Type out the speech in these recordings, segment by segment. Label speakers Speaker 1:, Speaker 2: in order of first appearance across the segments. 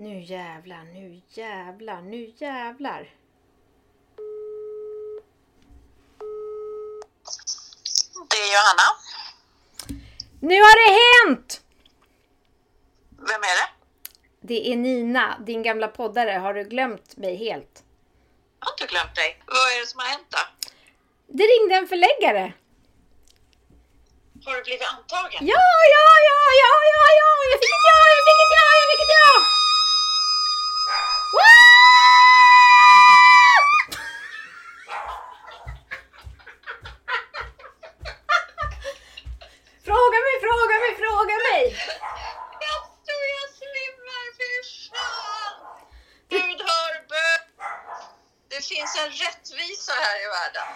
Speaker 1: Nu jävlar, nu jävlar, nu jävlar.
Speaker 2: Det är Johanna.
Speaker 1: Nu har det hänt!
Speaker 2: Vem är det?
Speaker 1: Det är Nina, din gamla poddare. Har du glömt mig helt?
Speaker 2: Jag har inte glömt dig. Vad är det som har hänt då?
Speaker 1: Det ringde en förläggare.
Speaker 2: Har du blivit antagen?
Speaker 1: Ja, ja, ja, ja, ja, ja! Jag fick ett ja, jag fick ett ja, jag fick ett ja! Fråga mig!
Speaker 2: Jag tror jag svimmar, fy fan! Gud hör bö. Det finns en rättvisa här i världen.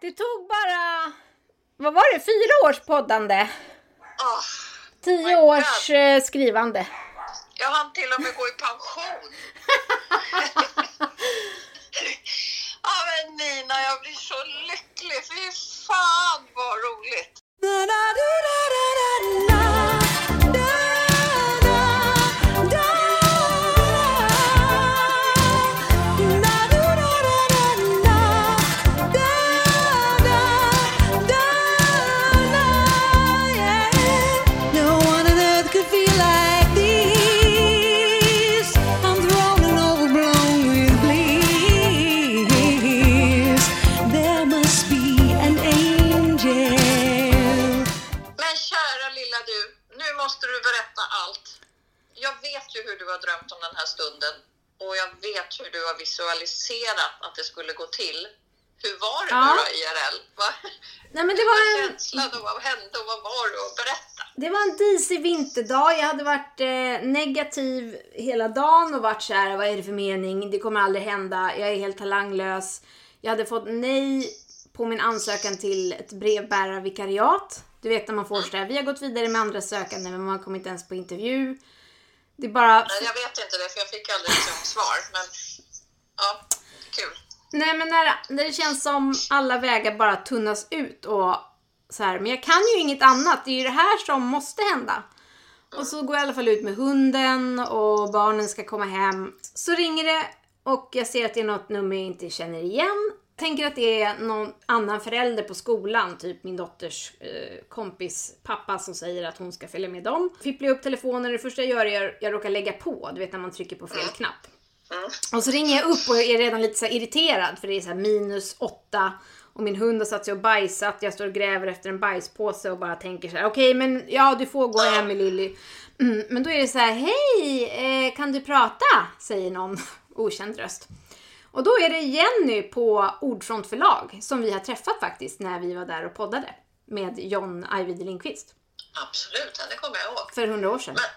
Speaker 1: Det tog bara, vad var det, fyra års poddande?
Speaker 2: Åh,
Speaker 1: Tio års eh, skrivande.
Speaker 2: jag hann till och med gå i pension. ja men Nina, jag blir så lycklig. Fy fan vad roligt. Måste du berätta allt. Jag vet ju hur du har drömt om den här stunden och jag vet hur du har visualiserat att det skulle gå till. Hur var det
Speaker 1: Ja.
Speaker 2: nu då IRL? Va?
Speaker 1: Nej men det var en,
Speaker 2: känslan och vad hände och vad var det? Och berätta.
Speaker 1: det var en disig vinterdag. Jag hade varit eh, negativ hela dagen och varit så här, vad är det för mening? Det kommer aldrig hända. Jag är helt talanglös. Jag hade fått nej på min ansökan till ett brevbärarvikariat. Du vet när man får sådär, vi har gått vidare med andra sökande men man kommer inte ens på intervju. Det är bara
Speaker 2: Nej, jag vet inte det för jag fick aldrig liksom svar. Men ja, kul.
Speaker 1: Nej men när, när det känns som alla vägar bara tunnas ut och så här, men jag kan ju inget annat, det är ju det här som måste hända. Och så går jag i alla fall ut med hunden och barnen ska komma hem. Så ringer det och jag ser att det är något nummer jag inte känner igen. Tänker att det är någon annan förälder på skolan, typ min dotters eh, kompis pappa som säger att hon ska följa med dem. Fipplar upp telefonen det första jag gör är att jag råkar lägga på, du vet när man trycker på fel knapp. Och så ringer jag upp och är redan lite så irriterad för det är så minus åtta och min hund har satt sig och bajsat. Jag står och gräver efter en bajspåse och bara tänker så här: okej men ja du får gå hem Lilly. Mm, men då är det så här, hej eh, kan du prata? Säger någon okänd röst. Och då är det Jenny på Ordfront förlag som vi har träffat faktiskt när vi var där och poddade med John Ajvide Lindqvist
Speaker 2: Absolut, henne kommer jag ihåg.
Speaker 1: för hundra år sedan.
Speaker 2: Men,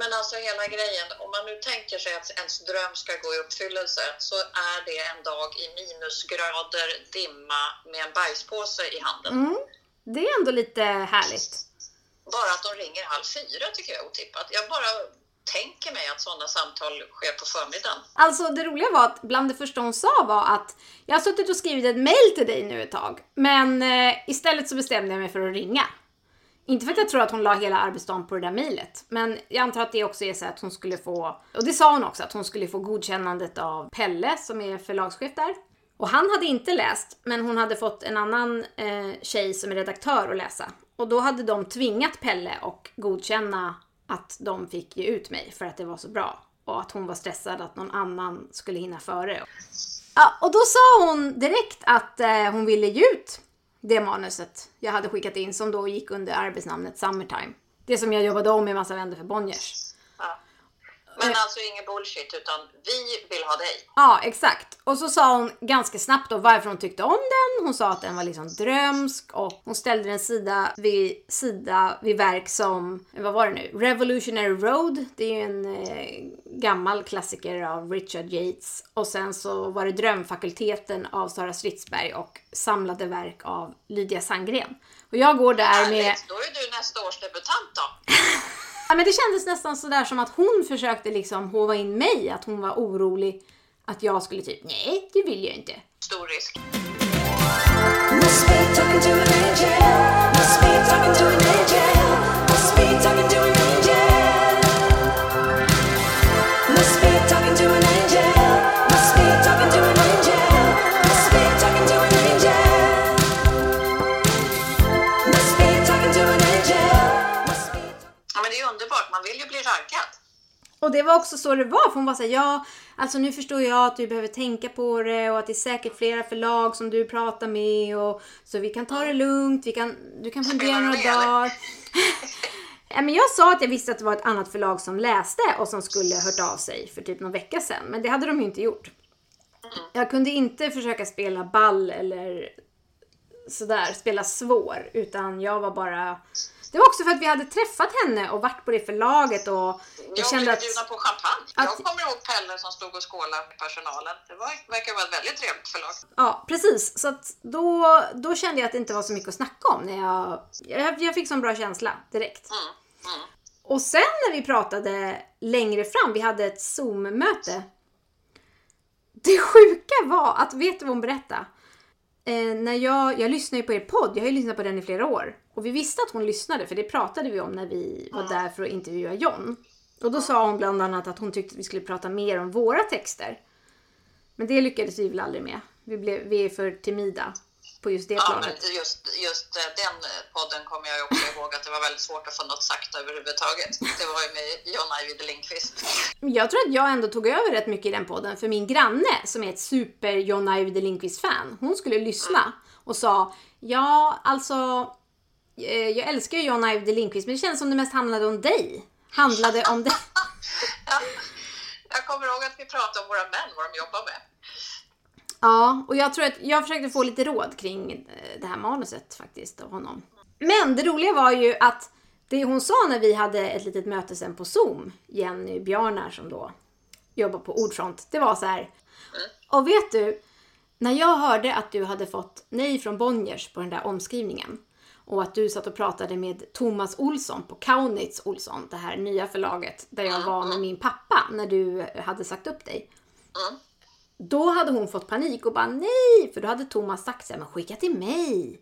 Speaker 2: men alltså hela grejen, om man nu tänker sig att ens dröm ska gå i uppfyllelse så är det en dag i minusgrader, dimma med en bajspåse i handen.
Speaker 1: Mm, det är ändå lite härligt.
Speaker 2: Bara att de ringer halv fyra tycker jag är otippat. Jag bara tänker mig att sådana samtal sker på förmiddagen.
Speaker 1: Alltså det roliga var att bland det första hon sa var att jag har suttit och skrivit ett mail till dig nu ett tag, men eh, istället så bestämde jag mig för att ringa. Inte för att jag tror att hon la hela arbetsdagen på det där mejlet, men jag antar att det också är så att hon skulle få, och det sa hon också, att hon skulle få godkännandet av Pelle som är förlagschef där. Och han hade inte läst, men hon hade fått en annan eh, tjej som är redaktör att läsa. Och då hade de tvingat Pelle att godkänna att de fick ge ut mig för att det var så bra. Och att hon var stressad att någon annan skulle hinna före. Ja, och då sa hon direkt att eh, hon ville ge ut det manuset jag hade skickat in som då gick under arbetsnamnet Summertime. Det som jag jobbade om i Massa vänner för Bonniers.
Speaker 2: Men alltså ingen bullshit, utan vi vill ha dig.
Speaker 1: Ja, exakt. Och så sa hon ganska snabbt då varför hon tyckte om den. Hon sa att den var liksom drömsk och hon ställde den sida vid sida vid verk som, vad var det nu? Revolutionary Road. Det är ju en eh, gammal klassiker av Richard Yates. Och sen så var det Drömfakulteten av Sara Stridsberg och Samlade verk av Lydia Sandgren. Och jag går där med...
Speaker 2: Härligt. Då är du nästa års debutant då.
Speaker 1: Ja, men det kändes nästan sådär som att hon försökte liksom hova in mig, att hon var orolig att jag skulle typ, nej, det vill jag inte.
Speaker 2: Stor risk.
Speaker 3: Must be talking to an angel. Must be talking to an angel. Must be talking to an angel.
Speaker 1: Det var också så det var, för hon var såhär, ja, alltså nu förstår jag att du behöver tänka på det och att det är säkert flera förlag som du pratar med och så vi kan ta det lugnt, vi kan, du kan fundera några dagar. Ja, men jag sa att jag visste att det var ett annat förlag som läste och som skulle hört av sig för typ någon vecka sedan, men det hade de ju inte gjort. Jag kunde inte försöka spela ball eller sådär, spela svår, utan jag var bara... Det var också för att vi hade träffat henne och varit på det förlaget och jag
Speaker 2: Jag
Speaker 1: kände att...
Speaker 2: bjudna på champagne.
Speaker 1: att-
Speaker 2: Jag kommer ihåg Pelle som stod och skålade med personalen. Det var, verkar vara ett väldigt trevligt förlag.
Speaker 1: Ja, precis. Så att då, då kände jag att det inte var så mycket att snacka om. När jag, jag, jag fick sån bra känsla direkt.
Speaker 2: Mm. Mm.
Speaker 1: Och sen när vi pratade längre fram, vi hade ett Zoom-möte. Det sjuka var att, vet du vad hon berättade? Eh, när jag, jag lyssnar ju på er podd, jag har ju lyssnat på den i flera år. Och vi visste att hon lyssnade, för det pratade vi om när vi var där för att intervjua John. Och då sa hon bland annat att hon tyckte att vi skulle prata mer om våra texter. Men det lyckades vi väl aldrig med. Vi, blev, vi är för timida på just det
Speaker 2: Ja,
Speaker 1: planet.
Speaker 2: men just, just eh, den eh, podden kommer jag också ihåg att det var väldigt svårt att få något sagt överhuvudtaget. Det var ju med John Ajvide Lindqvist.
Speaker 1: Jag tror att jag ändå tog över rätt mycket i den podden för min granne som är ett super John Ajvide Lindqvist-fan, hon skulle lyssna och sa ja, alltså eh, jag älskar ju John Ajvide Lindqvist men det känns som det mest handlade om dig. Handlade om dig.
Speaker 2: Ja. Jag kommer ihåg att vi pratade om våra män, vad de jobbar med.
Speaker 1: Ja, och jag tror att jag försökte få lite råd kring eh, det här manuset faktiskt av honom. Men det roliga var ju att det hon sa när vi hade ett litet möte sen på Zoom, Jenny Björnar som då jobbar på Ordfront, det var så här. Och vet du, när jag hörde att du hade fått nej från Bonniers på den där omskrivningen och att du satt och pratade med Thomas Olsson på Kaunitz Olsson, det här nya förlaget där jag var med min pappa när du hade sagt upp dig. Då hade hon fått panik och bara nej, för då hade Thomas sagt så här, men skicka till mig.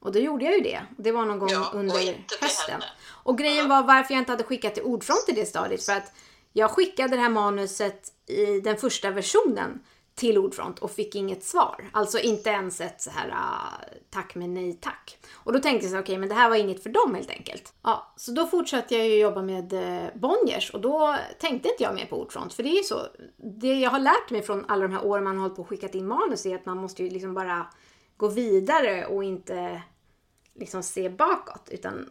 Speaker 1: Och då gjorde jag ju det. Det var någon gång
Speaker 2: Ja, och
Speaker 1: under
Speaker 2: till
Speaker 1: hösten. Och grejen var varför jag inte hade skickat till Ordfront i det stadiet. För att jag skickade det här manuset i den första versionen till Ordfront och fick inget svar. Alltså inte ens ett så här ah, tack men nej tack. Och då tänkte jag så okej men det här var inget för dem helt enkelt. Ja, så då fortsatte jag ju jobba med eh, Bonniers och då tänkte inte jag mer på Ordfront. För det är ju så, det jag har lärt mig från alla de här åren man har hållit på och skickat in manus är att man måste ju liksom bara gå vidare och inte liksom se bakåt utan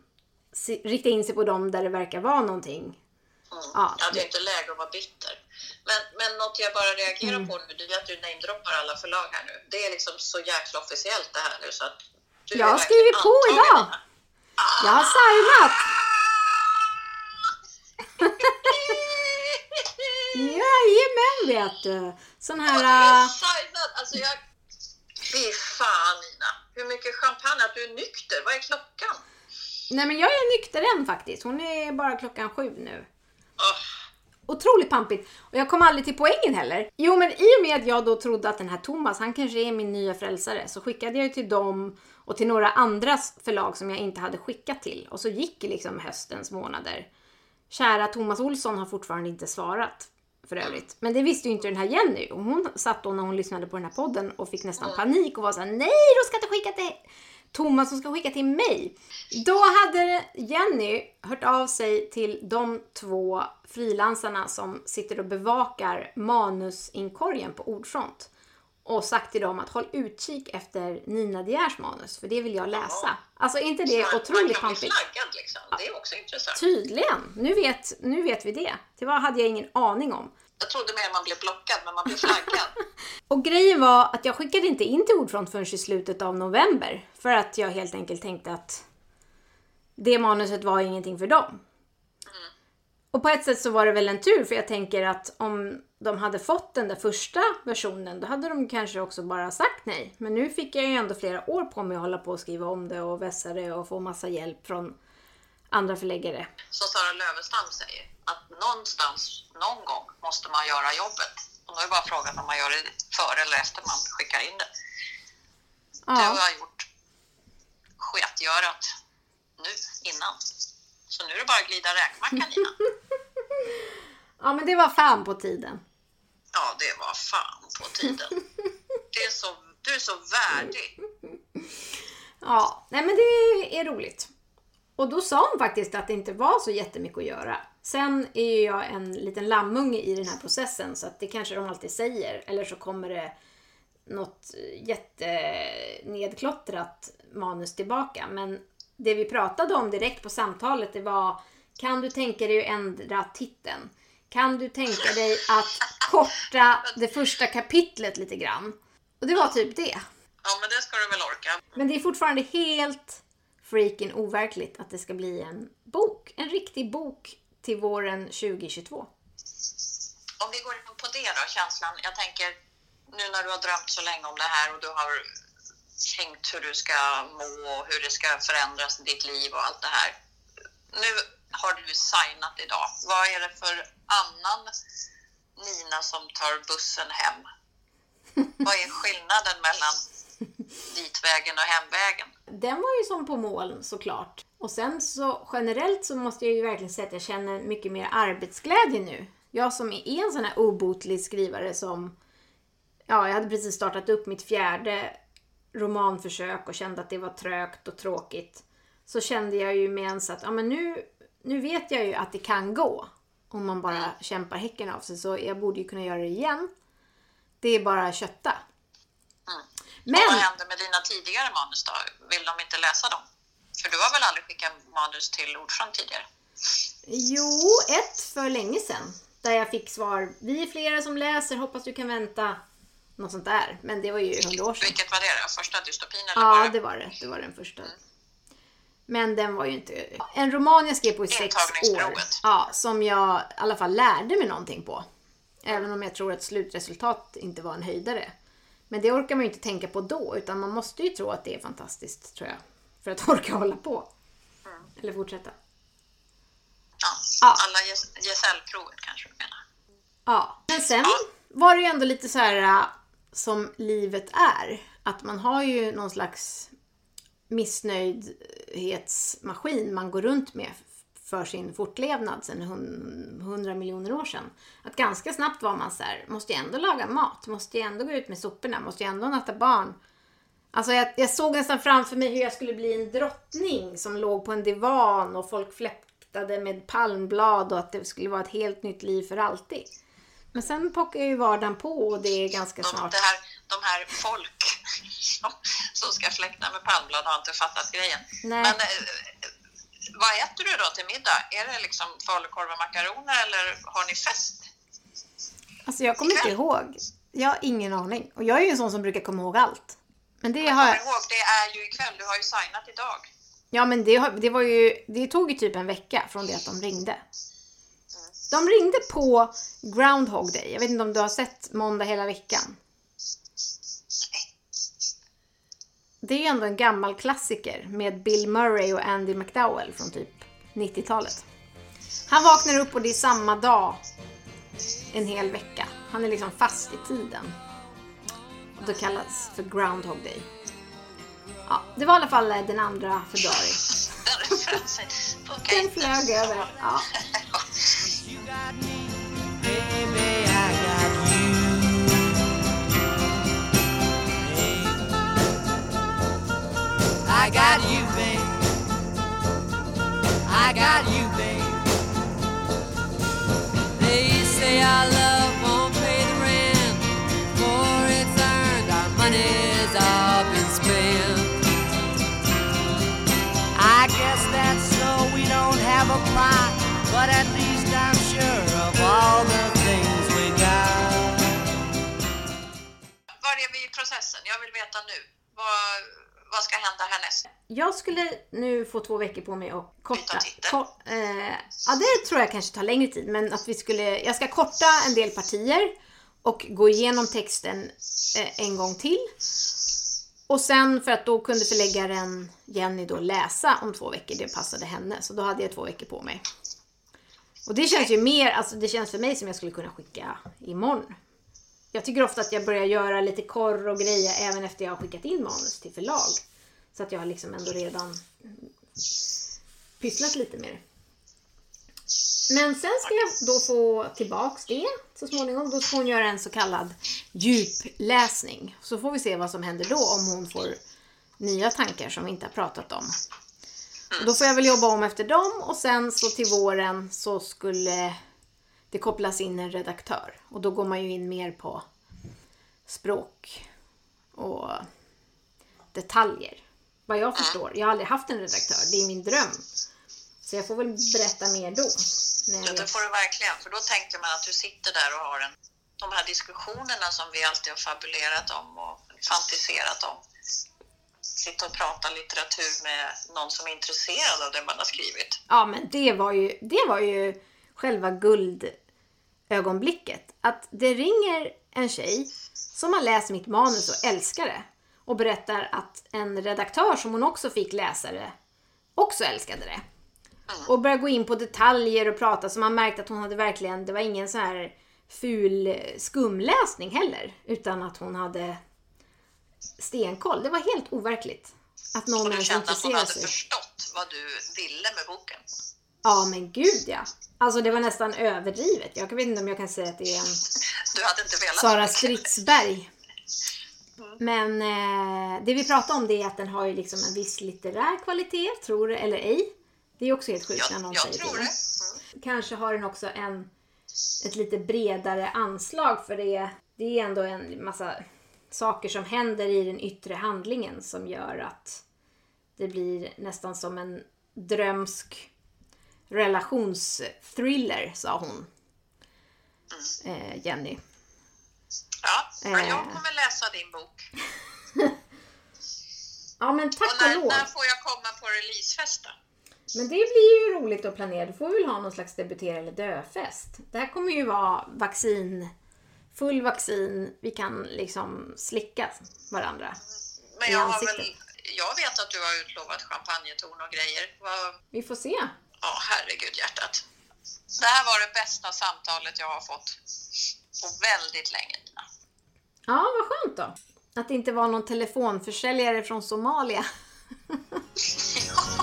Speaker 1: se, rikta in sig på dem där det verkar vara någonting.
Speaker 2: Mm.
Speaker 1: Ja,
Speaker 2: Ja, det är inte läge att vara bitter. Men, men något jag bara reagerar
Speaker 1: Mm.
Speaker 2: på nu, det är att du namedroppar alla förlag här nu. Det är liksom så jäkla officiellt det här nu så att du
Speaker 1: Jag har skrivit på idag.
Speaker 2: här.
Speaker 1: Jag har signat! Jajamän vet du! Sån
Speaker 2: Ja,
Speaker 1: här...
Speaker 2: du är
Speaker 1: äh,
Speaker 2: signad. Alltså jag... Fy fan Nina. Hur mycket champagne? Att du är nykter? Vad är klockan?
Speaker 1: Nej men jag är nykter än faktiskt. Hon är bara klockan sju nu.
Speaker 2: Åh,
Speaker 1: Otroligt pampigt. Och jag kom aldrig till poängen heller. Jo men i och med att jag då trodde att den här Thomas, han kanske är min nya frälsare, så skickade jag ju till dem och till några andra förlag som jag inte hade skickat till. Och så gick liksom höstens månader. Kära Thomas Olsson har fortfarande inte svarat för övrigt. Men det visste ju inte den här Jenny. Och hon satt då när hon lyssnade på den här podden och fick nästan panik och var såhär Nej, du ska inte skicka till Thomas, hon ska skicka till mig. Då hade Jenny hört av sig till de två frilansarna som sitter och bevakar manusinkorgen på Ordfront. Och sagt till dem att håll utkik efter Nina De Geers manus, för det vill jag läsa. Alltså är inte det
Speaker 2: man
Speaker 1: otroligt pampigt?
Speaker 2: liksom. Det är också intressant.
Speaker 1: Tydligen! Nu vet, nu vet vi det. Det var, hade jag ingen aning om.
Speaker 2: Jag trodde mer man blev blockad, men man blev flaggad.
Speaker 1: Och grejen var att jag skickade inte in till Ordfront förrän i slutet av november. För att jag helt enkelt tänkte att det manuset var ingenting för dem. Och på ett sätt så var det väl en tur för jag tänker att om de hade fått den där första versionen då hade de kanske också bara sagt nej. Men nu fick jag ju ändå flera år på mig att hålla på och skriva om det och vässa det och få massa hjälp från andra förläggare.
Speaker 2: Som Sara Lövenstam säger, att någonstans, någon gång måste man göra jobbet. Och då är bara frågan om man gör det före eller efter man skickar in det. Har
Speaker 1: Ja,
Speaker 2: jag gjort sketgörat nu, innan. Så nu är det bara att glida räkmacka, Nina.
Speaker 1: ja men det var fan på tiden.
Speaker 2: Ja, det var fan på tiden. Det är så, du är så värdig.
Speaker 1: Ja, nej men det är roligt. Och då sa hon faktiskt att det inte var så jättemycket att göra. Sen är ju jag en liten lammunge i den här processen så att det kanske de alltid säger. Eller så kommer det något jättenedklottrat manus tillbaka. Men det vi pratade om direkt på samtalet det var Kan du tänka dig att ändra titeln? Kan du tänka dig att korta det första kapitlet lite grann? Och det var typ det.
Speaker 2: Ja, men det ska du väl orka.
Speaker 1: Men det är fortfarande helt freaking overkligt att det ska bli en bok. En riktig bok till våren 2022.
Speaker 2: Om vi går in på det då, känslan. Jag tänker, nu när du har drömt så länge om det här och du har tänkt hur du ska må och hur det ska förändras i ditt liv och allt det här. Nu har du signat idag. Vad är det för annan Nina som tar bussen hem? Vad är skillnaden mellan ditvägen och hemvägen?
Speaker 1: Den var ju som på moln såklart. Och sen så generellt så måste jag ju verkligen säga att jag känner mycket mer arbetsglädje nu. Jag som är en sån här obotlig skrivare som... Ja, jag hade precis startat upp mitt fjärde romanförsök och kände att det var trögt och tråkigt. Så kände jag ju med ens att ja, men nu, nu vet jag ju att det kan gå. Om man bara kämpar häcken av sig. Så jag borde ju kunna göra det igen. Det är bara kötta.
Speaker 2: Mm.
Speaker 1: Men...
Speaker 2: Vad hände med dina tidigare manus då? Vill de inte läsa dem? För du har väl aldrig skickat manus till Ordsjön tidigare?
Speaker 1: Jo, ett för länge sedan. Där jag fick svar. Vi är flera som läser, hoppas du kan vänta. Något sånt där. Men det var ju hundra år sedan.
Speaker 2: Vilket var det då? Första dystopin eller
Speaker 1: Ja, det var det. Det var den första. Men den var ju inte... En roman jag skrev på i sex år. Ja, som jag i alla fall lärde mig någonting på. Även om jag tror att slutresultat inte var en höjdare. Men det orkar man ju inte tänka på då, utan man måste ju tro att det är fantastiskt, tror jag. För att orka hålla på. Eller fortsätta.
Speaker 2: Ja.
Speaker 1: Ja.
Speaker 2: Alla gesällprovet kanske du menar?
Speaker 1: Ja, men sen var det ju ändå lite så här äh, som livet är. Att man har ju någon slags missnöjdhetsmaskin man går runt med för sin fortlevnad sedan hun- hundra miljoner år sedan. Att ganska snabbt var man så här, måste jag ändå laga mat, måste jag ändå gå ut med soporna, måste jag ändå natta barn. Alltså jag, jag såg nästan framför mig hur jag skulle bli en drottning som låg på en divan och folk fläktade med palmblad och att det skulle vara ett helt nytt liv för alltid. Men sen pockar ju vardagen på och det är ganska
Speaker 2: De,
Speaker 1: snart.
Speaker 2: här, de här folk som, som ska fläkta med palmblad har inte fattat grejen.
Speaker 1: Nej.
Speaker 2: Men eh, vad äter du då till middag? Är det liksom falukorv och makaroner eller har ni fest?
Speaker 1: Alltså jag kommer inte ihåg. Jag har ingen aning. Och jag är ju en sån som brukar komma ihåg allt. Men det har
Speaker 2: Kom ihåg, det är ju ikväll. Du har ju signat idag.
Speaker 1: Ja men det, det var ju... Det tog ju typ en vecka från det att de ringde. De ringde på Groundhog Day. Jag vet inte om du har sett Måndag hela veckan. Det är ju ändå en gammal klassiker med Bill Murray och Andy McDowell från typ 90-talet. Han vaknar upp och det är samma dag en hel vecka. Han är liksom fast i tiden. Det kallas för Groundhog Day. Ja, det var i alla fall eh, den 2 februari.
Speaker 2: Den
Speaker 1: flög över. Ja.
Speaker 3: I got you. I babe. I got you, babe. They say our love 12 o'clock, but at least I'm sure of all the things we got.
Speaker 2: Var är vi i processen? Jag vill veta nu. Vad, vad ska hända härnäst?
Speaker 1: Jag skulle nu få två veckor på mig att korta. Kor, eh, ja, det tror jag kanske tar längre tid, men att vi skulle, jag ska korta en del partier och gå igenom texten eh, en gång till. Och sen för att då kunde förläggaren Jenny då läsa om två veckor. Det passade henne. Så då hade jag två veckor på mig. Och det känns ju mer, alltså det känns för mig som jag skulle kunna skicka imorgon. Jag tycker ofta att jag börjar göra lite korr och grejer även efter jag har skickat in manus till förlag. Så att jag har liksom ändå redan pysslat lite med det. Men sen ska jag då få tillbaks det så småningom. Då ska hon göra en så kallad djupläsning. Så får vi se vad som händer då om hon får nya tankar som vi inte har pratat om. Och då får jag väl jobba om efter dem och sen så till våren så skulle det kopplas in en redaktör. Och då går man ju in mer på språk och detaljer. Vad jag förstår. Jag har aldrig haft en redaktör. Det är min dröm. Så jag får väl berätta mer då. När
Speaker 2: Ja, det får du verkligen, för då tänker man att du sitter där och har en, de här diskussionerna som vi alltid har fabulerat om och fantiserat om. Sitta och prata litteratur med någon som är intresserad av det man har skrivit.
Speaker 1: Ja, men det var ju, det var ju själva guldögonblicket. Att det ringer en tjej som har läst mitt manus och älskar det och berättar att en redaktör som hon också fick läsa det också älskade det. Och börjar gå in på detaljer och prata så man märkte att hon hade verkligen, det var ingen så här ful skumläsning heller. Utan att hon hade stenkoll. Det var helt overkligt. Att någon
Speaker 2: Och du
Speaker 1: ens
Speaker 2: kände att hon
Speaker 1: intresserade
Speaker 2: hade
Speaker 1: sig.
Speaker 2: förstått vad du ville med boken.
Speaker 1: Ja men gud ja. Alltså det var nästan överdrivet. Jag vet inte om jag kan säga att det är en
Speaker 2: Du hade inte velat
Speaker 1: Sara. Stridsberg. Men eh, det vi pratar om det är att den har ju liksom en viss litterär kvalitet, tror eller ej. Det är också helt sjukt när någon
Speaker 2: jag
Speaker 1: säger
Speaker 2: tror
Speaker 1: det.
Speaker 2: det. Mm.
Speaker 1: Kanske har den också en, ett lite bredare anslag för det, det är ändå en massa saker som händer i den yttre handlingen som gör att det blir nästan som en drömsk relationsthriller, sa hon. Eh, Jenny.
Speaker 2: Ja, men
Speaker 1: Eh.
Speaker 2: jag kommer läsa din bok.
Speaker 1: Ja men
Speaker 2: Och
Speaker 1: tack och
Speaker 2: när,
Speaker 1: lov.
Speaker 2: när får jag komma på releasefest då?
Speaker 1: Men det blir ju roligt att planera. Du får väl ha någon slags debutera eller döfest. Det här kommer ju vara vaccin, full vaccin. Vi kan liksom slicka varandra.
Speaker 2: Men
Speaker 1: I
Speaker 2: jag, har
Speaker 1: ansiktet.
Speaker 2: väl, jag vet att du har utlovat champagnetorn och grejer. Vad,
Speaker 1: Vi får se.
Speaker 2: Ja, herregud hjärtat. Det här var det bästa samtalet jag har fått på väldigt länge, Nina.
Speaker 1: Ja, vad skönt då. Att det inte var någon telefonförsäljare från Somalia.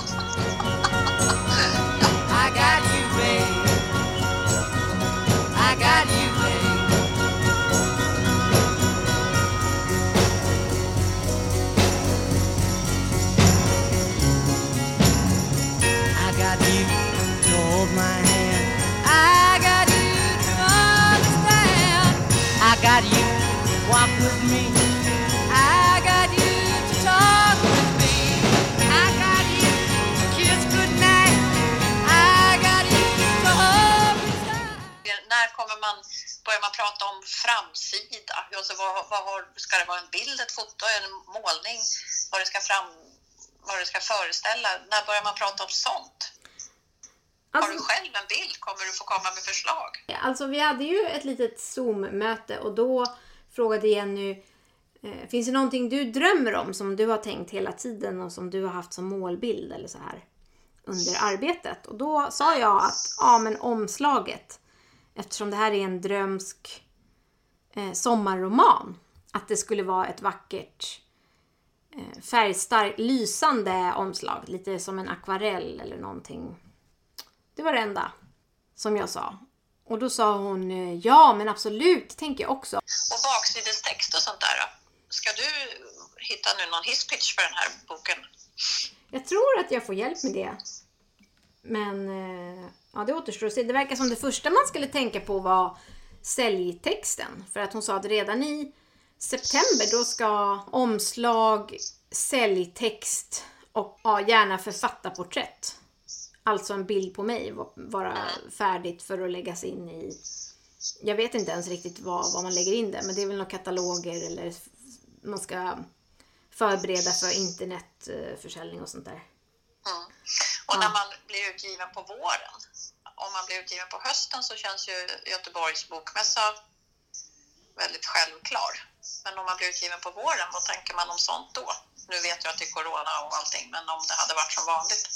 Speaker 3: I got you, babe. I got you,
Speaker 2: börjar man prata om framsida? Alltså vad, vad har, ska det vara en bild, ett foto, en målning? Vad det ska, fram, vad det ska föreställa? När börjar man prata om sånt? Har
Speaker 1: Alltså,
Speaker 2: du själv en bild? Kommer du få komma med förslag?
Speaker 1: alltså vi hade ju ett litet Zoom-möte och då frågade Jenny eh, Finns det någonting du drömmer om som du har tänkt hela tiden och som du har haft som målbild eller så här under arbetet? Och då sa jag att ja men omslaget eftersom det här är en drömsk eh, sommarroman att det skulle vara ett vackert eh, färgstarkt, lysande omslag. Lite som en akvarell eller någonting. Det var det enda som jag sa. Och då sa hon eh, ja men absolut, tänker jag också.
Speaker 2: Och baksidestext och sånt där då? Ska du hitta nu någon hisspitch för den här boken?
Speaker 1: Jag tror att jag får hjälp med det. Men eh, ja, det återstår att se. Det verkar som det första man skulle tänka på var säljtexten. För att hon sa att redan i september då ska omslag, säljtext och ja, gärna författarporträtt. Alltså en bild på mig vara färdigt för att läggas in i jag vet inte ens riktigt vad, vad man lägger in där, men det är väl några kataloger eller man ska förbereda för internetförsäljning och sånt där.
Speaker 2: Och när man blir utgiven på våren, om man blir utgiven på hösten så känns ju Göteborgs bokmässa väldigt självklar. Men om man blir utgiven på våren, vad tänker man om sånt då? Nu vet jag att det är corona och allting, men om det hade varit som vanligt.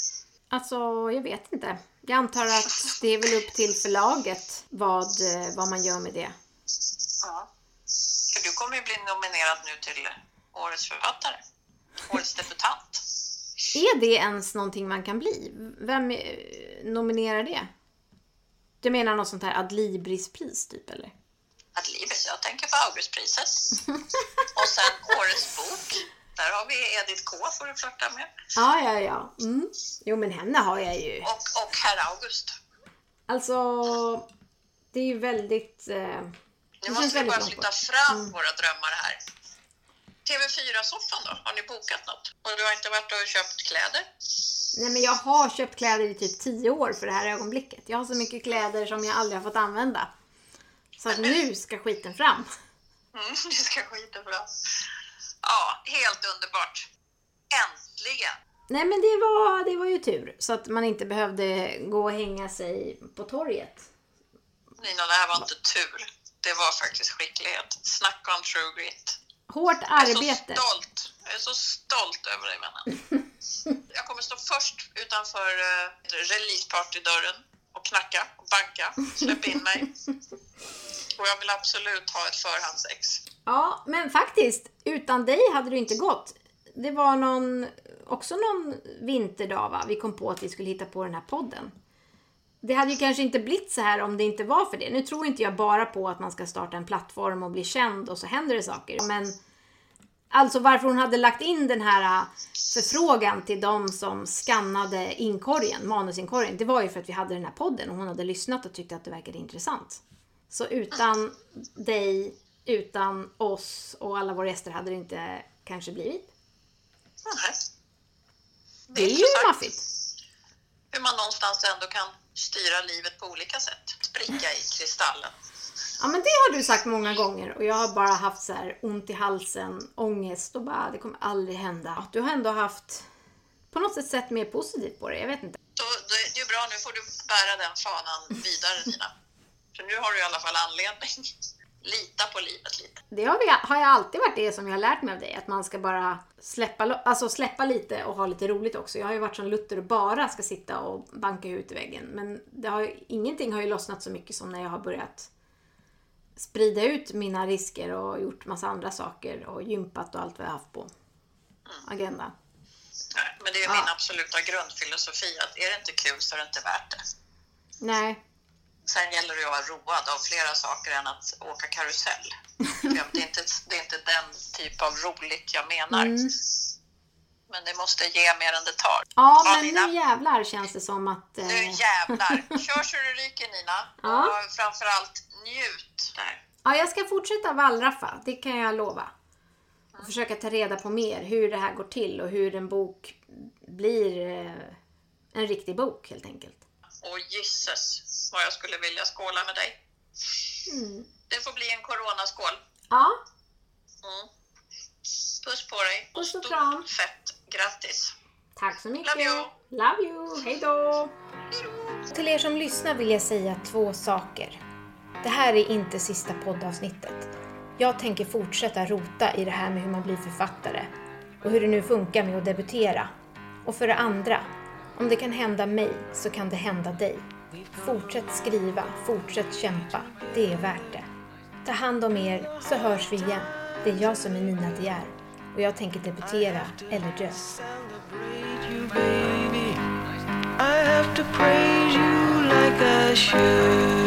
Speaker 1: Alltså, jag vet inte. Jag antar att det är väl upp till förlaget vad, eh, vad man gör med det.
Speaker 2: Ja. För du kommer ju bli nominerad nu till Årets författare, Årets debutant.
Speaker 1: Är det ens någonting man kan bli? Vem nominerar det? Du menar något sånt här Adlibris-pris typ eller?
Speaker 2: Adlibris, jag tänker på Augustpriset. Och sen Årets bok. Där har vi Edith K får du flörta med.
Speaker 1: Ja, ja, ja. Mm. Jo, men henne har jag ju.
Speaker 2: Och, och herr August.
Speaker 1: Alltså, det är ju väldigt... Eh,
Speaker 2: Nu måste vi bara flytta fram
Speaker 1: Mm.
Speaker 2: våra drömmar här. TV4-soffan då? Har ni bokat något? Och du har inte varit och köpt kläder?
Speaker 1: Nej, men jag har köpt kläder i typ 10 år för det här ögonblicket. Jag har så mycket kläder som jag aldrig har fått använda. Så att nu ska skiten fram.
Speaker 2: Mm, det ska skita bra. Ja, helt underbart. Äntligen!
Speaker 1: Nej, men det var, det var ju tur. Så att man inte behövde gå och hänga sig på torget.
Speaker 2: Nina, det här var inte tur. Det var faktiskt skicklighet. Snacka om true grit.
Speaker 1: Hårt
Speaker 2: Jag är så
Speaker 1: arbete.
Speaker 2: stolt. Jag är så stolt över dig, vännen. Jag kommer stå först utanför uh, releasepartydörren och knacka och banka. Släpp in mig. Och jag vill absolut ha ett förhandsex.
Speaker 1: Ja, men faktiskt. Utan dig hade det inte gått. Det var någon, också någon vinterdag va? Vi kom på att vi skulle hitta på den här podden. Det hade ju kanske inte blivit så här om det inte var för det. Nu tror inte jag bara på att man ska starta en plattform och bli känd och så händer det saker. Men alltså varför hon hade lagt in den här äh, förfrågan till de som skannade inkorgen, manusinkorgen, det var ju för att vi hade den här podden och hon hade lyssnat och tyckte att det verkade intressant. Så utan dig, utan oss och alla våra gäster hade det inte kanske blivit.
Speaker 2: Nej.
Speaker 1: Det är ju maffigt.
Speaker 2: Hur man någonstans ändå kan styra livet på olika sätt. Spricka i kristallen.
Speaker 1: Ja men det har du sagt många gånger och jag har bara haft så här ont i halsen, ångest och bara det kommer aldrig hända. Du har ändå haft på något sätt sett mer positivt på det, jag vet inte.
Speaker 2: Då, då, det är bra, nu får du bära den fanan vidare Nina. För nu har du i alla fall anledning. Lita på livet lite.
Speaker 1: Det har, vi, har jag alltid varit det som jag har lärt mig av dig, att man ska bara släppa, alltså släppa lite och ha lite roligt också. Jag har ju varit som Luther och bara ska sitta och banka ut i väggen. Men det har, ingenting har ju lossnat så mycket som när jag har börjat sprida ut mina risker och gjort massa andra saker och gympat och allt vad jag haft på agenda.
Speaker 2: Nej, men det är
Speaker 1: Ja.
Speaker 2: min absoluta grundfilosofi att är det inte kul så är det inte värt det.
Speaker 1: Nej,
Speaker 2: Sen gäller det att vara road av flera saker än att åka karusell. Det, är inte, det är inte den typ av roligt jag menar.
Speaker 1: Mm.
Speaker 2: Men det måste ge mer än det tar.
Speaker 1: Ja,
Speaker 2: Ja,
Speaker 1: men
Speaker 2: Nina.
Speaker 1: nu jävlar känns det som att... Eh,
Speaker 2: Nu jävlar! Kör så du ryker Nina.
Speaker 1: Ja.
Speaker 2: Och framförallt njut där.
Speaker 1: ja, jag ska fortsätta wallraffa, det kan jag lova. Och försöka ta reda på mer hur det här går till och hur en bok blir eh, en riktig bok helt enkelt.
Speaker 2: Och gisses vad jag skulle vilja skåla med dig.
Speaker 1: Mm.
Speaker 2: Det får bli en coronaskål.
Speaker 1: Ja,
Speaker 2: Mm. Puss på dig och
Speaker 1: Puss och
Speaker 2: stort
Speaker 1: kram.
Speaker 2: fett grattis.
Speaker 1: tack så mycket.
Speaker 2: Love you.
Speaker 1: Love you. Hej då. Till er som lyssnar vill jag säga två saker. Det här är inte sista poddavsnittet. Jag tänker fortsätta rota i det här med hur man blir författare och hur det nu funkar med att debutera. Och för det andra, om det kan hända mig så kan det hända dig. Fortsätt skriva, fortsätt kämpa. Det är värt det. Ta hand om er så hörs vi igen. Det är jag som är Nina De Geer och jag tänker debutera eller dö.
Speaker 4: I have to praise you like I should.